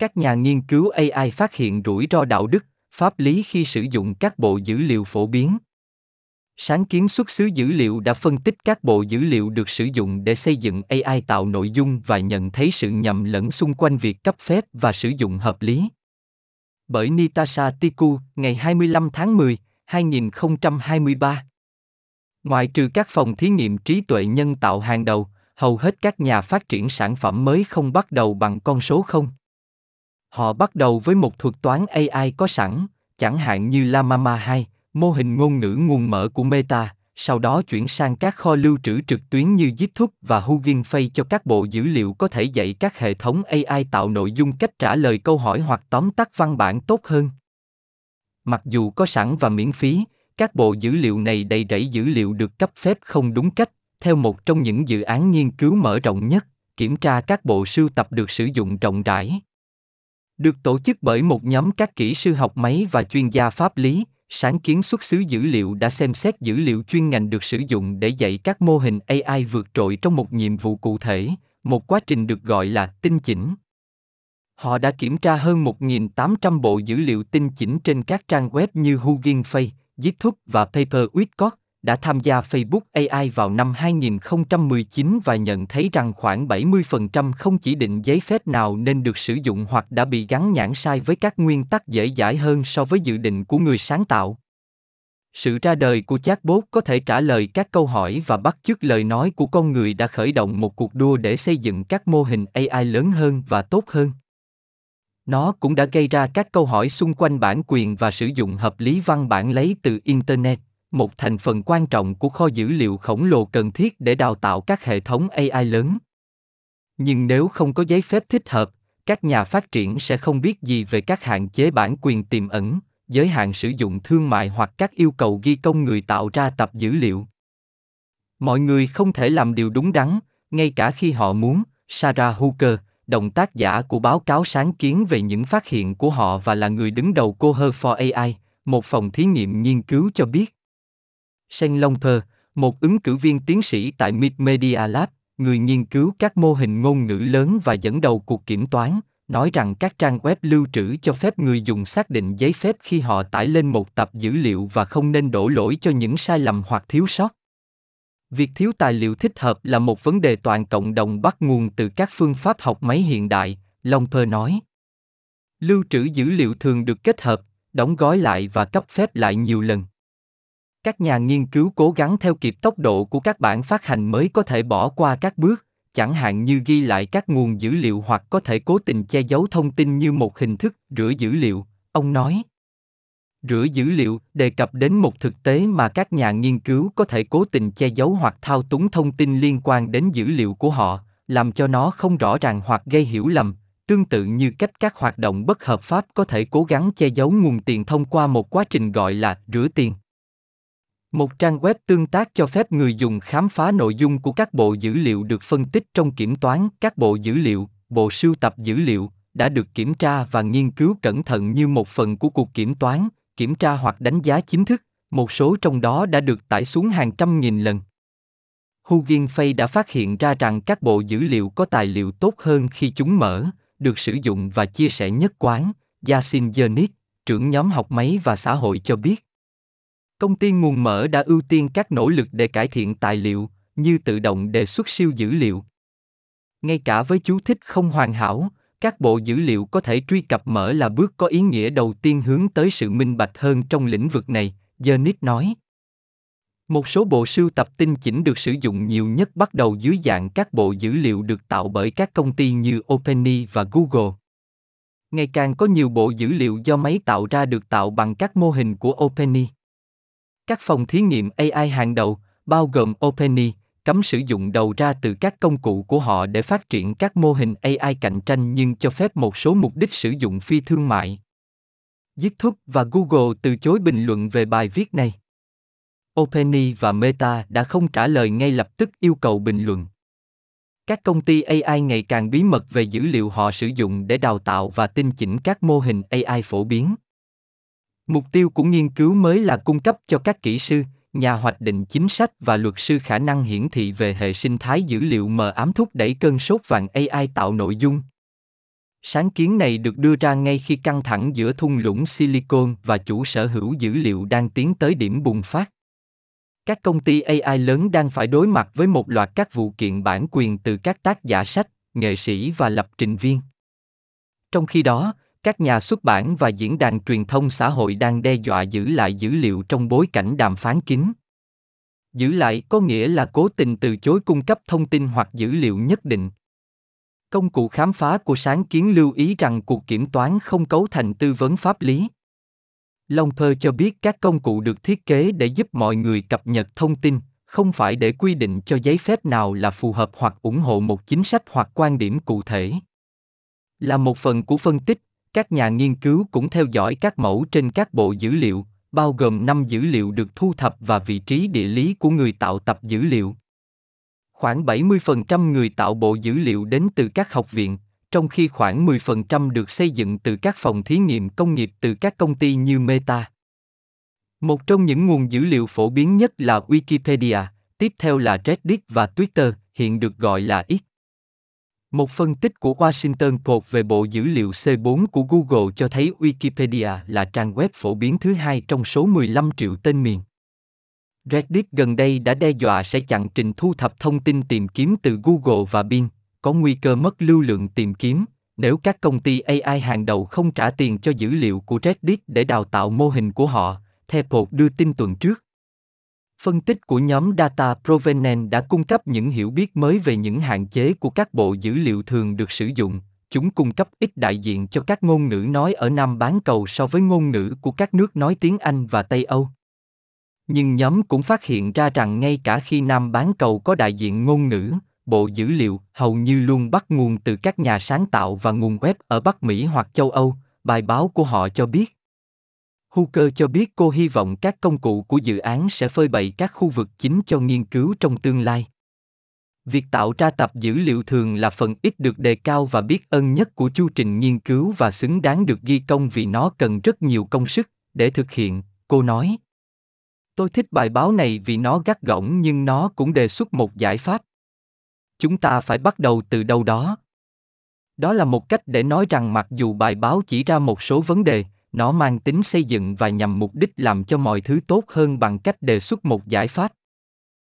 Các nhà nghiên cứu AI phát hiện rủi ro đạo đức, pháp lý khi sử dụng các bộ dữ liệu phổ biến. Sáng kiến xuất xứ dữ liệu đã phân tích các bộ dữ liệu được sử dụng để xây dựng AI tạo nội dung và nhận thấy sự nhầm lẫn xung quanh việc cấp phép và sử dụng hợp lý. Bởi Nitasha Tiku, ngày 25 tháng 10, 2023. Ngoài trừ các phòng thí nghiệm trí tuệ nhân tạo hàng đầu, hầu hết các nhà phát triển sản phẩm mới không bắt đầu bằng con số không. Họ bắt đầu với một thuật toán AI có sẵn, chẳng hạn như Llama 2, mô hình ngôn ngữ nguồn mở của Meta, sau đó chuyển sang các kho lưu trữ trực tuyến như GitHub và Hugging Face cho các bộ dữ liệu có thể dạy các hệ thống AI tạo nội dung cách trả lời câu hỏi hoặc tóm tắt văn bản tốt hơn. Mặc dù có sẵn và miễn phí, các bộ dữ liệu này đầy rẫy dữ liệu được cấp phép không đúng cách, theo một trong những dự án nghiên cứu mở rộng nhất, kiểm tra các bộ sưu tập được sử dụng rộng rãi. Được tổ chức bởi một nhóm các kỹ sư học máy và chuyên gia pháp lý, sáng kiến xuất xứ dữ liệu đã xem xét dữ liệu chuyên ngành được sử dụng để dạy các mô hình AI vượt trội trong một nhiệm vụ cụ thể, một quá trình được gọi là tinh chỉnh. Họ đã kiểm tra hơn 1.800 bộ dữ liệu tinh chỉnh trên các trang web như Hugging Face, GitHub và Paper with đã tham gia Facebook AI vào năm 2019 và nhận thấy rằng khoảng 70% không chỉ định giấy phép nào nên được sử dụng hoặc đã bị gắn nhãn sai với các nguyên tắc dễ dãi hơn so với dự định của người sáng tạo. Sự ra đời của chatbot có thể trả lời các câu hỏi và bắt chước lời nói của con người đã khởi động một cuộc đua để xây dựng các mô hình AI lớn hơn và tốt hơn. Nó cũng đã gây ra các câu hỏi xung quanh bản quyền và sử dụng hợp lý văn bản lấy từ Internet, một thành phần quan trọng của kho dữ liệu khổng lồ cần thiết để đào tạo các hệ thống AI lớn. Nhưng nếu không có giấy phép thích hợp, các nhà phát triển sẽ không biết gì về các hạn chế bản quyền tiềm ẩn, giới hạn sử dụng thương mại hoặc các yêu cầu ghi công người tạo ra tập dữ liệu. Mọi người không thể làm điều đúng đắn, ngay cả khi họ muốn, Sarah Hooker, đồng tác giả của báo cáo sáng kiến về những phát hiện của họ và là người đứng đầu Coher for AI, một phòng thí nghiệm nghiên cứu cho biết. Shen Longper, một ứng cử viên tiến sĩ tại Mid Media Lab, người nghiên cứu các mô hình ngôn ngữ lớn và dẫn đầu cuộc kiểm toán, nói rằng các trang web lưu trữ cho phép người dùng xác định giấy phép khi họ tải lên một tập dữ liệu và không nên đổ lỗi cho những sai lầm hoặc thiếu sót. Việc thiếu tài liệu thích hợp là một vấn đề toàn cộng đồng bắt nguồn từ các phương pháp học máy hiện đại, Longper nói. Lưu trữ dữ liệu thường được kết hợp, đóng gói lại và cấp phép lại nhiều lần. Các nhà nghiên cứu cố gắng theo kịp tốc độ của các bản phát hành mới có thể bỏ qua các bước, chẳng hạn như ghi lại các nguồn dữ liệu hoặc có thể cố tình che giấu thông tin như một hình thức rửa dữ liệu, ông nói. Rửa dữ liệu đề cập đến một thực tế mà các nhà nghiên cứu có thể cố tình che giấu hoặc thao túng thông tin liên quan đến dữ liệu của họ, làm cho nó không rõ ràng hoặc gây hiểu lầm, tương tự như cách các hoạt động bất hợp pháp có thể cố gắng che giấu nguồn tiền thông qua một quá trình gọi là rửa tiền. Một trang web tương tác cho phép người dùng khám phá nội dung của các bộ dữ liệu được phân tích trong kiểm toán các bộ dữ liệu, bộ sưu tập dữ liệu đã được kiểm tra và nghiên cứu cẩn thận như một phần của cuộc kiểm toán, kiểm tra hoặc đánh giá chính thức, một số trong đó đã được tải xuống hàng trăm nghìn lần. Hugin Fay đã phát hiện ra rằng các bộ dữ liệu có tài liệu tốt hơn khi chúng mở, được sử dụng và chia sẻ nhất quán, Yasin Yernik, trưởng nhóm học máy và xã hội cho biết. Công ty nguồn mở đã ưu tiên các nỗ lực để cải thiện tài liệu, như tự động đề xuất siêu dữ liệu. Ngay cả với chú thích không hoàn hảo, các bộ dữ liệu có thể truy cập mở là bước có ý nghĩa đầu tiên hướng tới sự minh bạch hơn trong lĩnh vực này, Jernit nói. Một số bộ sưu tập tinh chỉnh được sử dụng nhiều nhất bắt đầu dưới dạng các bộ dữ liệu được tạo bởi các công ty như OpenAI và Google. Ngày càng có nhiều bộ dữ liệu do máy tạo ra được tạo bằng các mô hình của OpenAI. Các phòng thí nghiệm AI hàng đầu, bao gồm OpenAI, cấm sử dụng đầu ra từ các công cụ của họ để phát triển các mô hình AI cạnh tranh nhưng cho phép một số mục đích sử dụng phi thương mại. GitHub và Google từ chối bình luận về bài viết này. OpenAI và Meta đã không trả lời ngay lập tức yêu cầu bình luận. Các công ty AI ngày càng bí mật về dữ liệu họ sử dụng để đào tạo và tinh chỉnh các mô hình AI phổ biến. Mục tiêu của nghiên cứu mới là cung cấp cho các kỹ sư, nhà hoạch định chính sách và luật sư khả năng hiển thị về hệ sinh thái dữ liệu mờ ám thúc đẩy cơn sốt vàng AI tạo nội dung. Sáng kiến này được đưa ra ngay khi căng thẳng giữa thung lũng Silicon và chủ sở hữu dữ liệu đang tiến tới điểm bùng phát. Các công ty AI lớn đang phải đối mặt với một loạt các vụ kiện bản quyền từ các tác giả sách, nghệ sĩ và lập trình viên. Trong khi đó, các nhà xuất bản và diễn đàn truyền thông xã hội đang đe dọa giữ lại dữ liệu trong bối cảnh đàm phán kín. Giữ lại có nghĩa là cố tình từ chối cung cấp thông tin hoặc dữ liệu nhất định. Công cụ khám phá của sáng kiến lưu ý rằng cuộc kiểm toán không cấu thành tư vấn pháp lý. Longper cho biết các công cụ được thiết kế để giúp mọi người cập nhật thông tin, không phải để quy định cho giấy phép nào là phù hợp hoặc ủng hộ một chính sách hoặc quan điểm cụ thể. Là một phần của phân tích, các nhà nghiên cứu cũng theo dõi các mẫu trên các bộ dữ liệu, bao gồm 5 dữ liệu được thu thập và vị trí địa lý của người tạo tập dữ liệu. Khoảng 70% người tạo bộ dữ liệu đến từ các học viện, trong khi khoảng 10% được xây dựng từ các phòng thí nghiệm công nghiệp từ các công ty như Meta. Một trong những nguồn dữ liệu phổ biến nhất là Wikipedia, tiếp theo là Reddit và Twitter, hiện được gọi là X. Một phân tích của Washington Post về bộ dữ liệu C4 của Google cho thấy Wikipedia là trang web phổ biến thứ hai trong số 15 triệu tên miền. Reddit gần đây đã đe dọa sẽ chặn trình thu thập thông tin tìm kiếm từ Google và Bing, có nguy cơ mất lưu lượng tìm kiếm nếu các công ty AI hàng đầu không trả tiền cho dữ liệu của Reddit để đào tạo mô hình của họ, theo Post đưa tin tuần trước. Phân tích của nhóm Data Provenance đã cung cấp những hiểu biết mới về những hạn chế của các bộ dữ liệu thường được sử dụng. Chúng cung cấp ít đại diện cho các ngôn ngữ nói ở Nam bán cầu so với ngôn ngữ của các nước nói tiếng Anh và Tây Âu. Nhưng nhóm cũng phát hiện ra rằng ngay cả khi Nam bán cầu có đại diện ngôn ngữ, bộ dữ liệu hầu như luôn bắt nguồn từ các nhà sáng tạo và nguồn web ở Bắc Mỹ hoặc châu Âu, bài báo của họ cho biết. Hooker cho biết cô hy vọng các công cụ của dự án sẽ phơi bày các khu vực chính cho nghiên cứu trong tương lai. Việc tạo ra tập dữ liệu thường là phần ít được đề cao và biết ơn nhất của chu trình nghiên cứu và xứng đáng được ghi công vì nó cần rất nhiều công sức để thực hiện, cô nói. Tôi thích bài báo này vì nó gắt gỏng nhưng nó cũng đề xuất một giải pháp. Chúng ta phải bắt đầu từ đâu đó. Đó là một cách để nói rằng mặc dù bài báo chỉ ra một số vấn đề, nó mang tính xây dựng và nhằm mục đích làm cho mọi thứ tốt hơn bằng cách đề xuất một giải pháp.